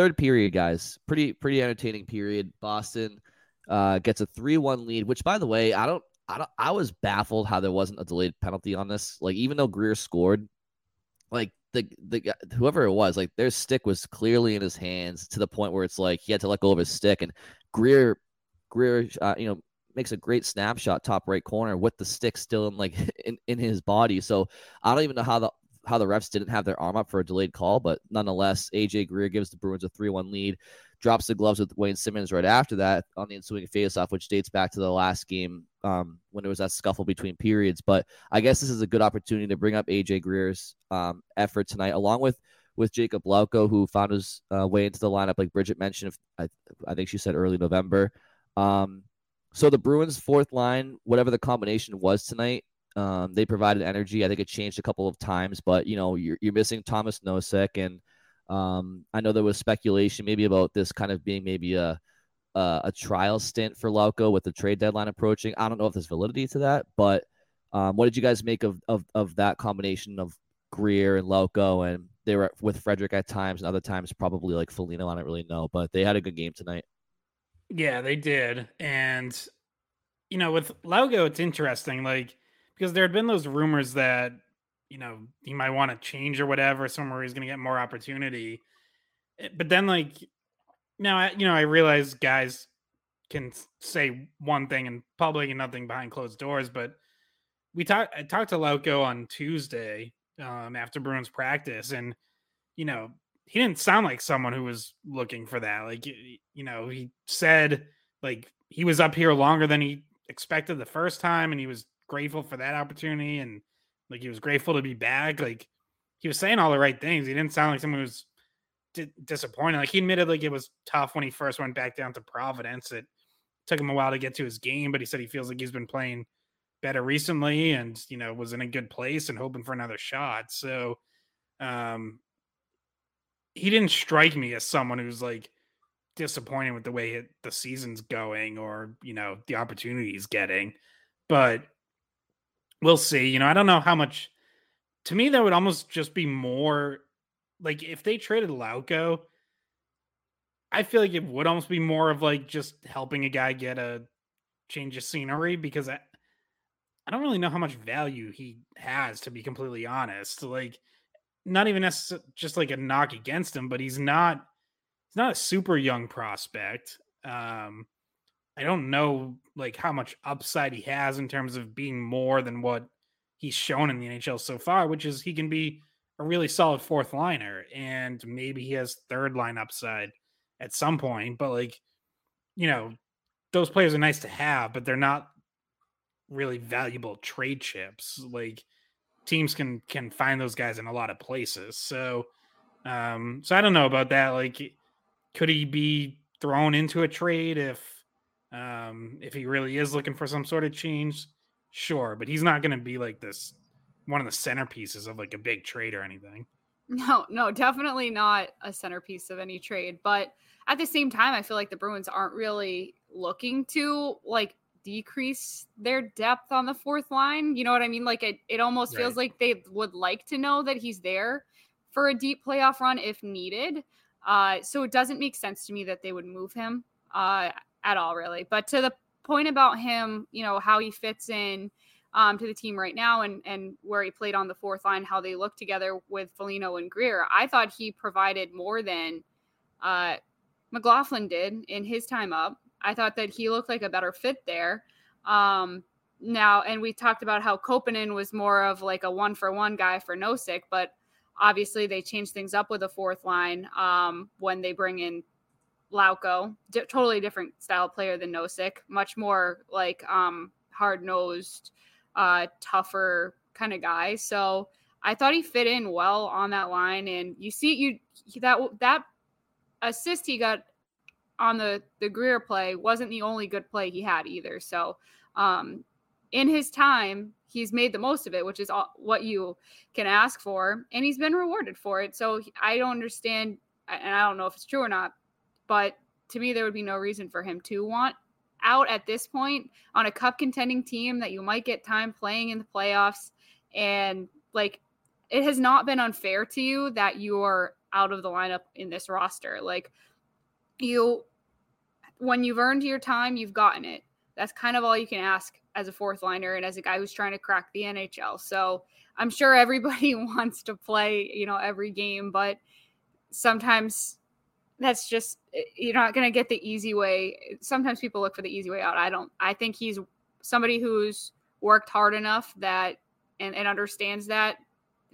third period, guys, pretty pretty entertaining period. Boston uh, gets a three one lead, which by the way, I don't I don't I was baffled how there wasn't a delayed penalty on this. Like even though Greer scored, like the the whoever it was, like their stick was clearly in his hands to the point where it's like he had to let go of his stick, and Greer Greer, uh, you know, makes a great snapshot top right corner with the stick still in like in, in his body. So I don't even know how the how the refs didn't have their arm up for a delayed call, but nonetheless, AJ Greer gives the Bruins a 3 1 lead, drops the gloves with Wayne Simmonds right after that on the ensuing faceoff, which dates back to the last game um, when there was that scuffle between periods. But I guess this is a good opportunity to bring up AJ Greer's um, effort tonight, along with with Jakub Lauko, who found his uh, way into the lineup, like Bridget mentioned. I, I think she said early November. Um, so the Bruins' fourth line, whatever the combination was tonight, um, they provided energy. I think it changed a couple of times, but you know you're, you're missing Thomas Nosek, and um, I know there was speculation maybe about this kind of being maybe a a, a trial stint for Lauko with the trade deadline approaching. I don't know if there's validity to that, but um, what did you guys make of, of of that combination of Greer and Lauko, and they were with Frederic at times, and other times probably like Foligno. I don't really know, but they had a good game tonight. Yeah, they did. And, you know, with Lauko, it's interesting, like, because there had been those rumors that, you know, he might want to change or whatever, somewhere he's going to get more opportunity. Eh, but then, like, now, I, you know, I realize guys can say one thing in public and nothing behind closed doors, but we talked, I talked to Lauko on Tuesday um, after Bruins practice, and, you know, he didn't sound like someone who was looking for that. Like you know, he said like he was up here longer than he expected the first time, and he was grateful for that opportunity, and like he was grateful to be back. Like he was saying all the right things. He didn't sound like someone who was d- disappointed. Like he admitted like it was tough when he first went back down to Providence. It took him a while to get to his game, but he said he feels like he's been playing better recently, and you know was in a good place and hoping for another shot. So um he didn't strike me as someone who's like disappointed with the way it, the season's going or you know the opportunity he's getting but we'll see you know i don't know how much to me that would almost just be more like if they traded lauko i feel like it would almost be more of like just helping a guy get a change of scenery because i i don't really know how much value he has to be completely honest like not even necessarily just like a knock against him, but he's not he's not a super young prospect. Um, I don't know like how much upside he has in terms of being more than what he's shown in the NHL so far, which is he can be a really solid fourth liner and maybe he has third line upside at some point. But like, you know, those players are nice to have, but they're not really valuable trade chips. Like teams can can find those guys in a lot of places. So um so I don't know about that. Like could he be thrown into a trade if um if he really is looking for some sort of change? Sure, but he's not gonna be like this one of the centerpieces of like a big trade or anything. No, no, definitely not a centerpiece of any trade. But at the same time, I feel like the Bruins aren't really looking to like decrease their depth on the fourth line. You know what I mean? Like it, it almost right. feels like they would like to know that he's there for a deep playoff run if needed. Uh, so it doesn't make sense to me that they would move him uh, at all, really. But to the point about him, you know, how he fits in um, to the team right now and and where he played on the fourth line, how they look together with Foligno and Greer, I thought he provided more than uh, McLaughlin did in his time up. I thought that he looked like a better fit there. Um, now, and we talked about how Koppanen was more of like a one for one guy for Nosek, but obviously they changed things up with a fourth line um, when they bring in Lauko, totally different style player than Nosek, much more like um, hard nosed, uh, tougher kind of guy. So I thought he fit in well on that line, and you see you that that assist he got on the the Greer play wasn't the only good play he had either. So, um, in his time, he's made the most of it, which is all, what you can ask for, and he's been rewarded for it. So I don't understand, and I don't know if it's true or not, but to me, there would be no reason for him to want out at this point on a cup contending team that you might get time playing in the playoffs, and like it has not been unfair to you that you're out of the lineup in this roster. Like you when you've earned your time, you've gotten it. That's kind of all you can ask as a fourth liner and as a guy who's trying to crack the NHL. So I'm sure everybody wants to play, you know, every game, but sometimes that's just eh, you're not going to get the easy way. Sometimes people look for the easy way out. I don't. I think he's somebody who's worked hard enough that and, and understands that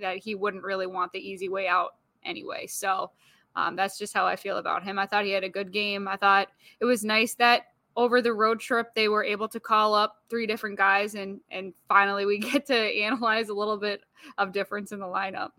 that he wouldn't really want the easy way out anyway. So um, that's just how I feel about him. I thought he had a good game. I thought it was nice that over the road trip they were able to call up three different guys and and finally we get to analyze a little bit of difference in the lineup.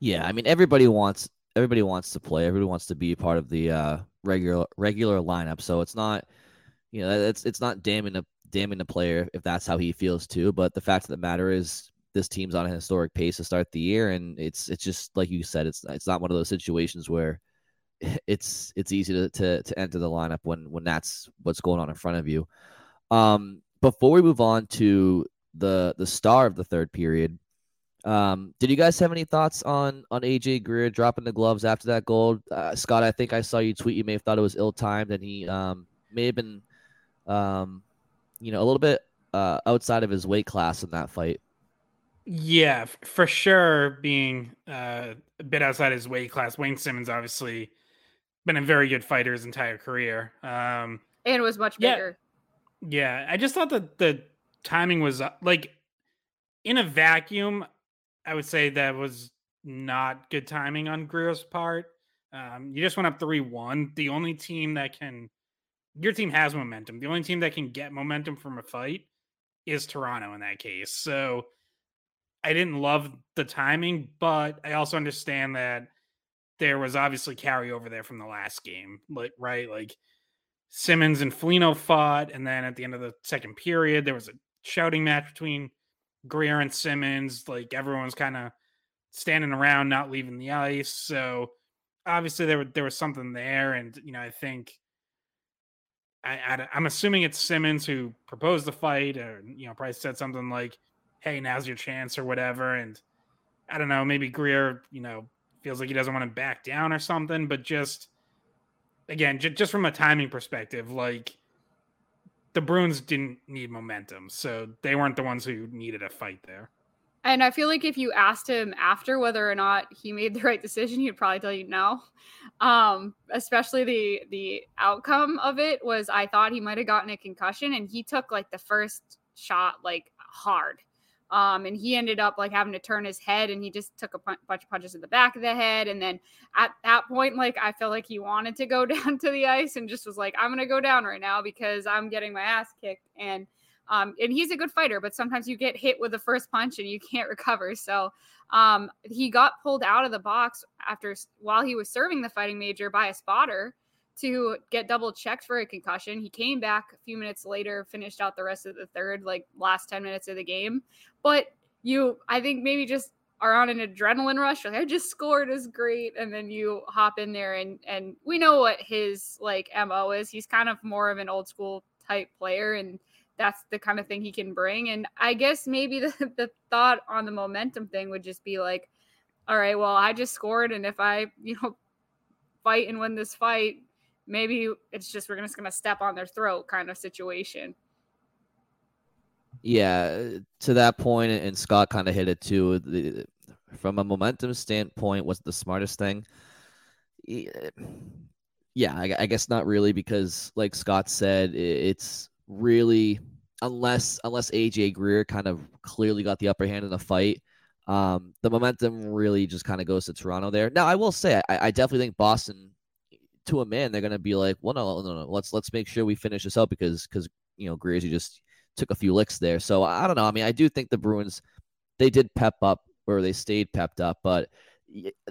Yeah, I mean everybody wants everybody wants to play. Everybody wants to be part of the uh, regular regular lineup. So it's not you know it's it's not damning the damning the player if that's how he feels too. But the fact of the matter is this team's on a historic pace to start the year, and it's it's just like you said, it's it's not one of those situations where it's it's easy to, to to enter the lineup when when that's what's going on in front of you. Um, before we move on to the the star of the third period, um, did you guys have any thoughts on on AJ Greer dropping the gloves after that goal? Uh, Scott, I think I saw you tweet. You may have thought it was ill timed, and he um, may have been, um, you know, a little bit uh, outside of his weight class in that fight. Yeah, for sure. Being uh, a bit outside his weight class, Wayne Simmonds obviously been a very good fighter his entire career. Um, and was much bigger. Yeah, yeah. I just thought that the timing was uh, like in a vacuum. I would say that was not good timing on Greer's part. Um, you just went up three one. The only team that can, your team has momentum. The only team that can get momentum from a fight is Toronto in that case. So I didn't love the timing, but I also understand that there was obviously carryover there from the last game, like right, like Simmonds and Foligno fought, and then at the end of the second period, there was a shouting match between Greer and Simmonds, Like everyone's kind of standing around, not leaving the ice. So obviously there there was something there, and you know I think I, I am assuming it's Simmonds who proposed the fight, or you know probably said something like, "Hey, now's your chance" or whatever, and I don't know, maybe Greer, you know, feels like he doesn't want to back down or something. But just again, j- just from a timing perspective, like the Bruins didn't need momentum, so they weren't the ones who needed a fight there. And I feel like if you asked him after whether or not he made the right decision, he'd probably tell you no. Um, especially the the outcome of it was I thought he might have gotten a concussion, and he took like the first shot like hard. Um, and he ended up like having to turn his head and he just took a bunch of punches in the back of the head. And then at that point, like I felt like he wanted to go down to the ice and just was like, I'm gonna go down right now because I'm getting my ass kicked. And um, and he's a good fighter, but sometimes you get hit with the first punch and you can't recover. So um, he got pulled out of the box after while he was serving the fighting major by a spotter to get double checked for a concussion. He came back a few minutes later, finished out the rest of the third, like last 10 minutes of the game. But you, I think maybe just are on an adrenaline rush. Like I just scored is great. And then you hop in there and and we know what his like MO is. He's kind of more of an old school type player and that's the kind of thing he can bring. And I guess maybe the, the thought on the momentum thing would just be like, all right, well, I just scored and if I, you know, fight and win this fight, maybe it's just we're just to step on their throat kind of situation. Yeah, to that point, and Scott kind of hit it too. The, from a momentum standpoint, was the smartest thing? Yeah, I, I, guess not really, because like Scott said, it's really unless unless AJ Greer kind of clearly got the upper hand in the fight. Um, the momentum really just kind of goes to Toronto there. Now, I will say, I, I definitely think Boston to a man, they're going to be like, well, no, no, no, let's let's make sure we finish this up because because you know Greasy just took a few licks there. So I don't know. I mean, I do think the Bruins they did pep up or they stayed pepped up, but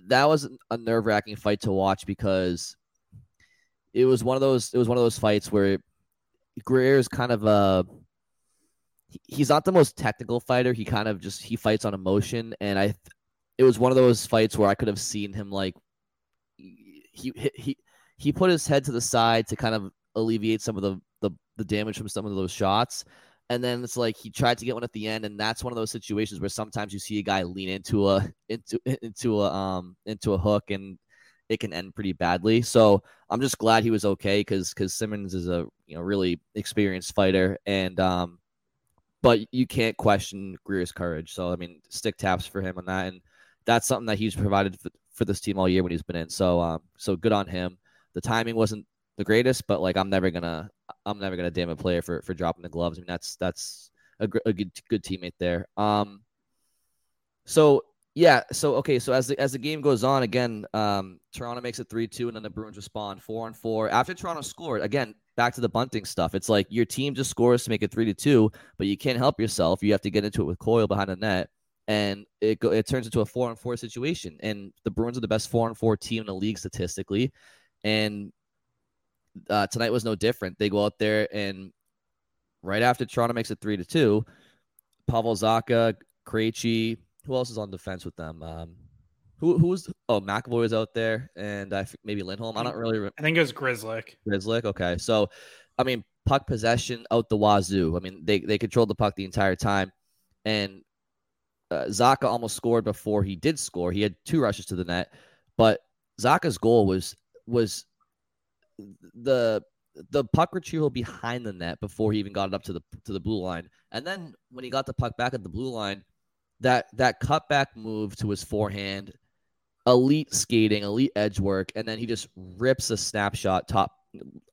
that was a nerve wracking fight to watch because it was one of those it was one of those fights where Greer is kind of a he's not the most technical fighter. He kind of just he fights on emotion, and I it was one of those fights where I could have seen him like he he he put his head to the side to kind of alleviate some of the, the, the damage from some of those shots. And then it's like he tried to get one at the end, and that's one of those situations where sometimes you see a guy lean into a into into a um into a hook, and it can end pretty badly. So I'm just glad he was okay because because Simmonds is a you know really experienced fighter, and um, but you can't question Greer's courage. So I mean, stick taps for him on that, and that's something that he's provided for, for this team all year when he's been in. So um, so good on him. The timing wasn't the greatest, but like I'm never gonna I'm never gonna damn a player for for dropping the gloves. I mean that's that's a, a good good teammate there. Um, so yeah, so okay, so as the as the game goes on, again, um, Toronto makes it three two, and then the Bruins respond four and four after Toronto scored. Again, back to the bunting stuff. It's like your team just scores to make it three to two, but you can't help yourself. You have to get into it with Coyle behind the net, and it go, it turns into a four and four situation. And the Bruins are the best four and four team in the league statistically, and uh, tonight was no different. They go out there and right after Toronto makes it three to two, Pavel Zacha, Krejci, who else is on defense with them? Um, who who was oh McAvoy was out there and I maybe Lindholm. I don't really. Remember. I think it was Grzelcyk. Grzelcyk. Okay, so I mean puck possession out the wazoo. I mean they they controlled the puck the entire time, and uh, Zacha almost scored before he did score. He had two rushes to the net, but Zacha's goal was was the the puck retrieval behind the net before he even got it up to the to the blue line. And then when he got the puck back at the blue line, that that cutback move to his forehand, elite skating, elite edge work, and then he just rips a snapshot top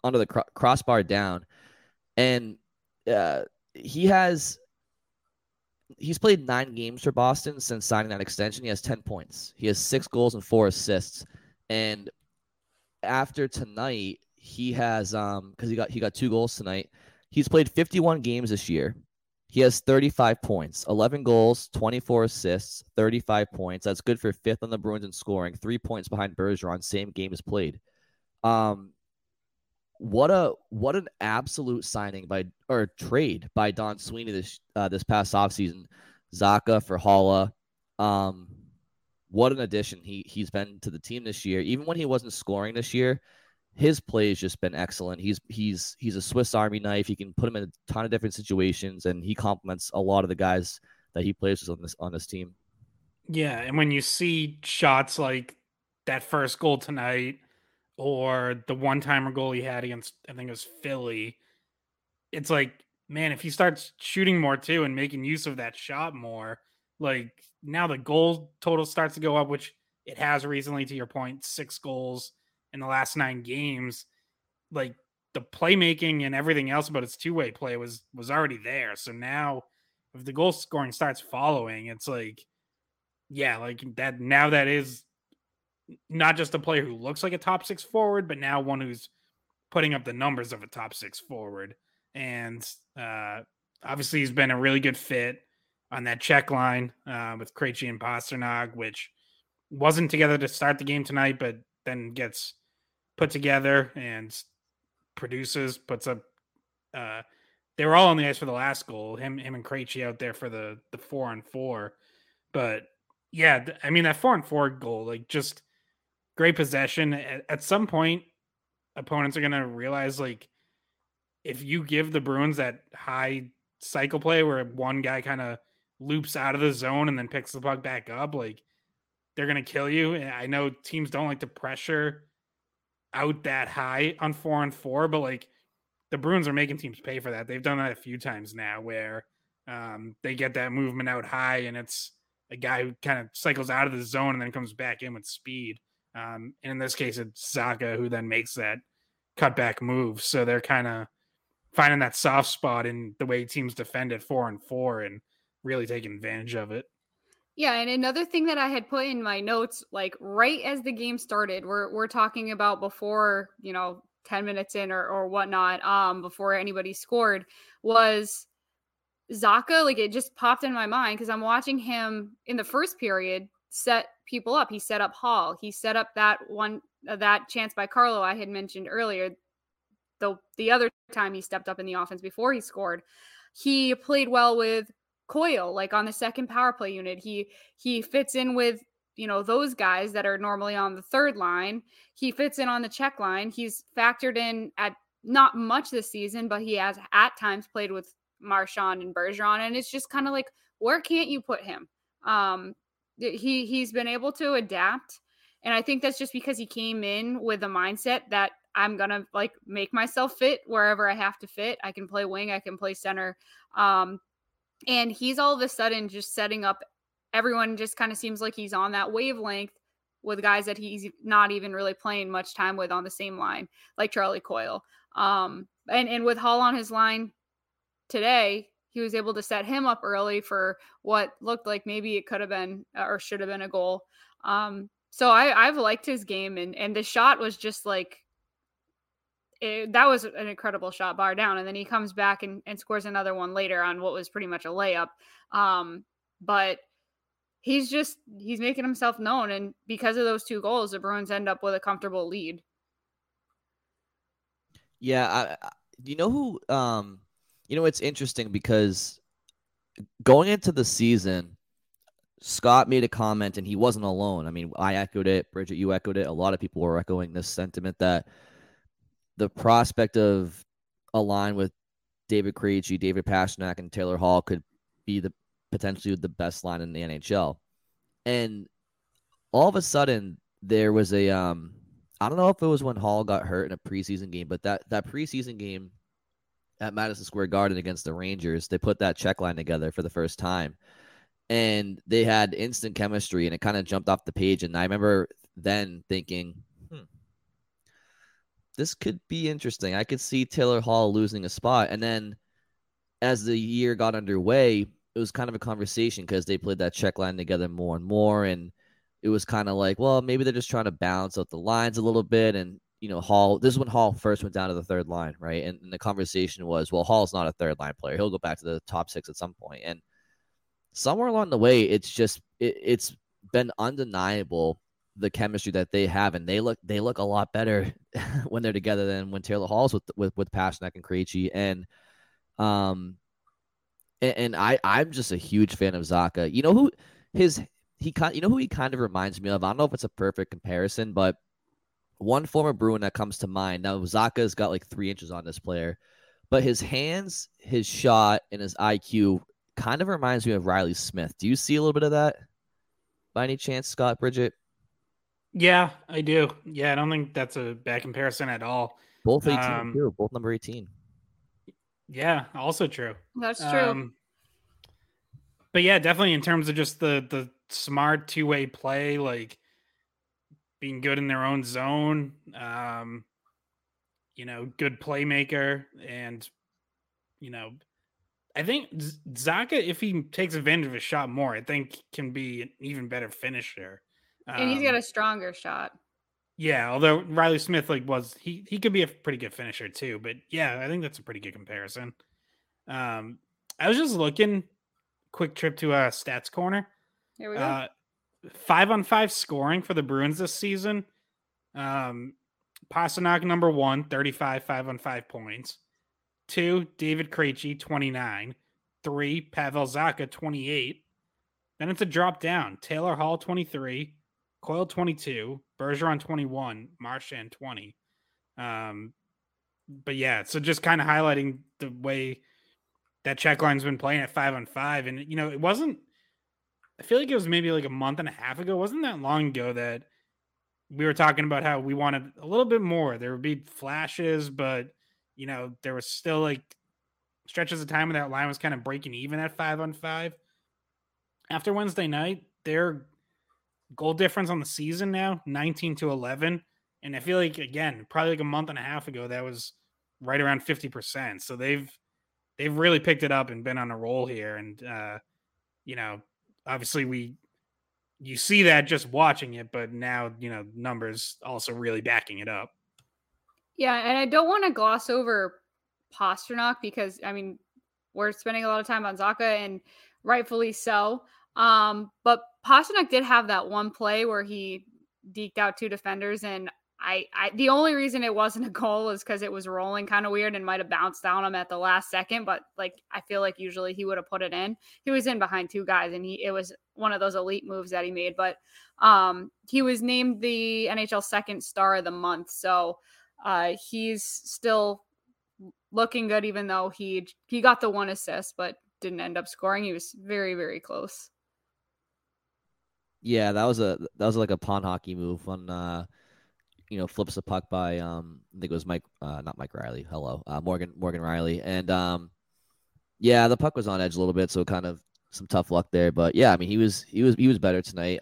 under the cro- crossbar down, and uh, he has he's played nine games for Boston since signing that extension. He has ten points. He has six goals and four assists, and after tonight, he has um because he got he got two goals tonight. He's played 51 games this year. He has 35 points, 11 goals, 24 assists, 35 points. That's good for fifth on the Bruins in scoring, three points behind Bergeron, same game as played. Um, what a what an absolute signing by or trade by Don Sweeney this uh, this past offseason. Zacha for Haula. Um, what an addition he he's been to the team this year. Even when he wasn't scoring this year, his play has just been excellent. He's he's he's a Swiss Army knife. He can put him in a ton of different situations, and he complements a lot of the guys that he plays with on this on this team. Yeah, and when you see shots like that first goal tonight, or the one timer goal he had against I think it was Philly, it's like man, if he starts shooting more too and making use of that shot more, like now the goal total starts to go up, which it has recently. To your point, six goals in the last nine games. Like the playmaking and everything else about its two way play was was already there. So now, if the goal scoring starts following, it's like, yeah, like that. Now that is not just a player who looks like a top six forward, but now one who's putting up the numbers of a top six forward. And uh, obviously, he's been a really good fit on that check line uh, with Krejci and Pastrnak, which wasn't together to start the game tonight, but then gets put together and produces, puts up. Uh, they were all on the ice for the last goal. Him, him, and Krejci out there for the the four on four. But yeah, I mean that four on four goal, like just great possession. At, at some point, opponents are gonna realize like if you give the Bruins that high cycle play where one guy kind of loops out of the zone and then picks the puck back up, like they're gonna kill you. And I know teams don't like to pressure out that high on four and four, but like the Bruins are making teams pay for that. They've done that a few times now where um, they get that movement out high and it's a guy who kind of cycles out of the zone and then comes back in with speed. Um, and in this case, it's Zacha who then makes that cutback move. So they're kind of finding that soft spot in the way teams defend at four and four and really taking advantage of it. Yeah, and another thing that I had put in my notes, like right as the game started, we're we're talking about before, you know, 10 minutes in or, or whatnot, um, before anybody scored, was Zacha, like it just popped in my mind because I'm watching him in the first period set people up. He set up Hall. He set up that one uh, that chance by Carlo I had mentioned earlier. The the other time he stepped up in the offense before he scored. He played well with Coyle, like on the second power play unit. He he fits in with you know those guys that are normally on the third line. He fits in on the check line. He's factored in at not much this season, but he has at times played with Marchand and Bergeron, and it's just kind of like where can't you put him? Um, he he's been able to adapt, and I think that's just because he came in with a mindset that I'm gonna like make myself fit wherever I have to fit. I can play wing, I can play center, um, and he's all of a sudden just setting up. Everyone just kind of seems like he's on that wavelength with guys that he's not even really playing much time with on the same line, like Charlie Coyle. Um, and and with Hall on his line today, he was able to set him up early for what looked like maybe it could have been uh, or should have been a goal. Um, so I, I've liked his game, and and the shot was just like it, that was an incredible shot bar down, and then he comes back and, and scores another one later on what was pretty much a layup. Um, but he's just he's making himself known, and because of those two goals, the Bruins end up with a comfortable lead. Yeah, I, I, you know who? Um, you know it's interesting because going into the season, Scott made a comment, and he wasn't alone. I mean, I echoed it. Bridget, you echoed it. A lot of people were echoing this sentiment that the prospect of a line with David Krejci, David Pastrnak, and Taylor Hall could be the potentially the best line in the NHL. And all of a sudden, there was a um, I don't know if it was when Hall got hurt in a preseason game, but that that preseason game at Madison Square Garden against the Rangers, they put that check line together for the first time. And they had instant chemistry and it kind of jumped off the page. And I remember then thinking, this could be interesting. I could see Taylor Hall losing a spot. And then as the year got underway, it was kind of a conversation because they played that check line together more and more. And it was kind of like, well, maybe they're just trying to balance out the lines a little bit. And, you know, Hall, this is when Hall first went down to the third line, right? And, and the conversation was, well, Hall's not a third line player. He'll go back to the top six at some point. And somewhere along the way, it's just, it, it's been undeniable the chemistry that they have, and they look they look a lot better when they're together than when Taylor Hall's with with with Pastrnak and Krejci, and um, and, and, I I'm just a huge fan of Zacha. You know who his he kind you know who he kind of reminds me of. I don't know if it's a perfect comparison, but one former Bruin that comes to mind. Now Zacha's got like three inches on this player, but his hands, his shot, and his IQ kind of reminds me of Reilly Smith. Do you see a little bit of that by any chance, Scott Bridget? Yeah, I do. Yeah, I don't think that's a bad comparison at all. Both 18 um, too, both number 18. Yeah, also true. That's true. Um, but yeah, definitely in terms of just the the smart two-way play, like being good in their own zone, um, you know, good playmaker and you know, I think Zacha if he takes advantage of a shot more, I think can be an even better finisher. And he's got um, a stronger shot. Yeah, although Reilly Smith like was he he could be a pretty good finisher too, but yeah, I think that's a pretty good comparison. Um, I was just looking, quick trip to a uh, stats corner. Here we go. Uh, five on five scoring for the Bruins this season. Um, Pastrnak number one, 35, five on five points. Two, David Krejci, 29. Three, Pavel Zacha, 28. Then it's a drop down. Taylor Hall, 23. Coyle 22, Bergeron 21, Marchand 20. Um, but yeah, so just kind of highlighting the way that check line's been playing at five on five. And, you know, it wasn't, I feel like it was maybe like a month and a half ago. It wasn't that long ago that we were talking about how we wanted a little bit more. There would be flashes, but, you know, there was still like stretches of time when that line was kind of breaking even at five on five. After Wednesday night, they're goal difference on the season now 19 to 11 and i feel like again probably like a month and a half ago that was right around 50% so they've they've really picked it up and been on a roll here. And uh you know obviously we you see that just watching it but now you know numbers also really backing it up. Yeah and i don't want to gloss over Pastrnak because i mean we're spending a lot of time on Zacha and rightfully so. Um, but Pastrnak did have that one play where he deked out two defenders, and I, I the only reason it wasn't a goal is because it was rolling kind of weird and might have bounced down him at the last second. But like I feel like usually he would have put it in. He was in behind two guys, and he it was one of those elite moves that he made. But um, he was named the NHL second star of the month, so uh, he's still looking good, even though he he got the one assist, but didn't end up scoring. He was very very close. Yeah, that was a that was like a pond hockey move when uh you know flips the puck by um I think it was Mike uh not Mike Reilly hello uh Morgan Morgan Rielly. And um yeah the puck was on edge a little bit so kind of some tough luck there. But yeah I mean he was he was he was better tonight